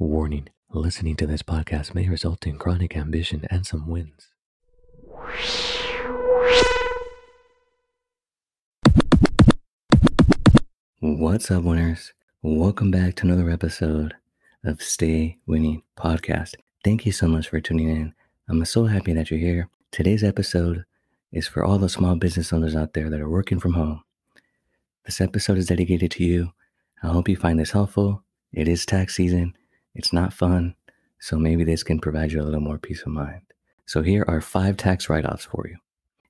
Warning listening to this podcast may result in chronic ambition and some wins. What's up, winners? Welcome back to another episode of Stay Winning Podcast. Thank you so much for tuning in. I'm so happy that you're here. Today's episode is for all the small business owners out there that are working from home. This episode is dedicated to you. I hope you find this helpful. It is tax season, it's not fun, so maybe this can provide you a little more peace of mind. So, here are five tax write offs for you.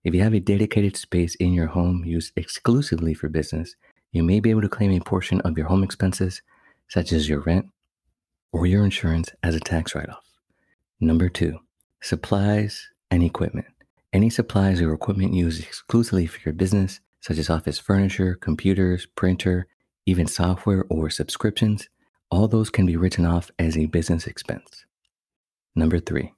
If you have a dedicated space in your home used exclusively for business, you may be able to claim a portion of your home expenses, such as your rent or your insurance, as a tax write off. Number two, supplies and equipment. Any supplies or equipment used exclusively for your business, such as office furniture, computers, printer, even software or subscriptions, all those can be written off as a business expense. Number three,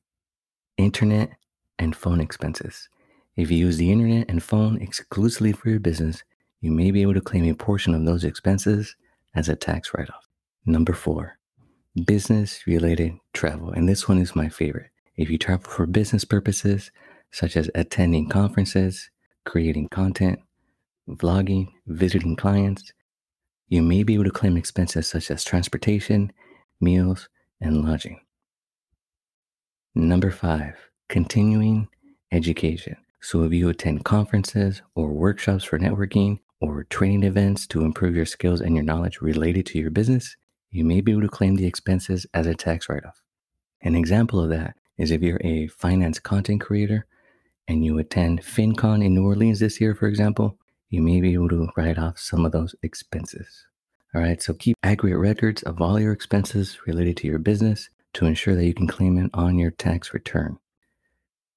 internet and phone expenses. If you use the internet and phone exclusively for your business, you may be able to claim a portion of those expenses as a tax write off. Number four, business related travel. And this one is my favorite. If you travel for business purposes, such as attending conferences, creating content, vlogging, visiting clients, you may be able to claim expenses such as transportation, meals, and lodging. Number five, continuing education. So if you attend conferences or workshops for networking or training events to improve your skills and your knowledge related to your business, you may be able to claim the expenses as a tax write off. An example of that is if you're a finance content creator and you attend FinCon in New Orleans this year, for example, you may be able to write off some of those expenses. All right, so keep accurate records of all your expenses related to your business to ensure that you can claim it on your tax return.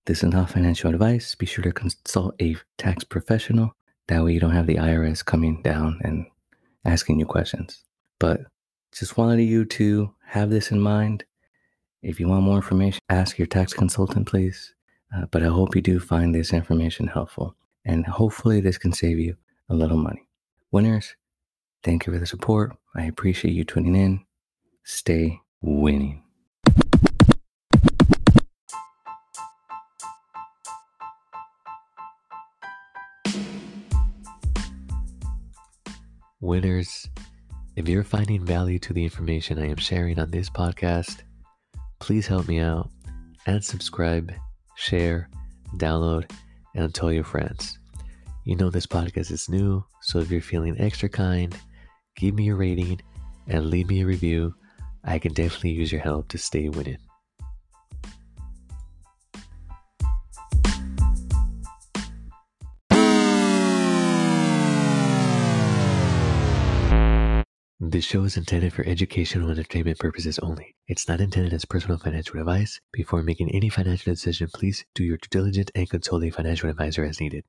This is not financial advice. Be sure to consult a tax professional. That way, you don't have the IRS coming down and asking you questions. But just wanted you to have this in mind. If you want more information, ask your tax consultant, please. Uh, but I hope you do find this information helpful. And hopefully, this can save you a little money. Winners, thank you for the support. I appreciate you tuning in. Stay winning. Winners, if you're finding value to the information I am sharing on this podcast, please help me out and subscribe, share, download, and tell your friends. You know this podcast is new, so if you're feeling extra kind, give me a rating and leave me a review. I can definitely use your help to stay winning. This show is intended for educational and entertainment purposes only. It's not intended as personal financial advice. Before making any financial decision, please do your due diligence and consult a financial advisor as needed.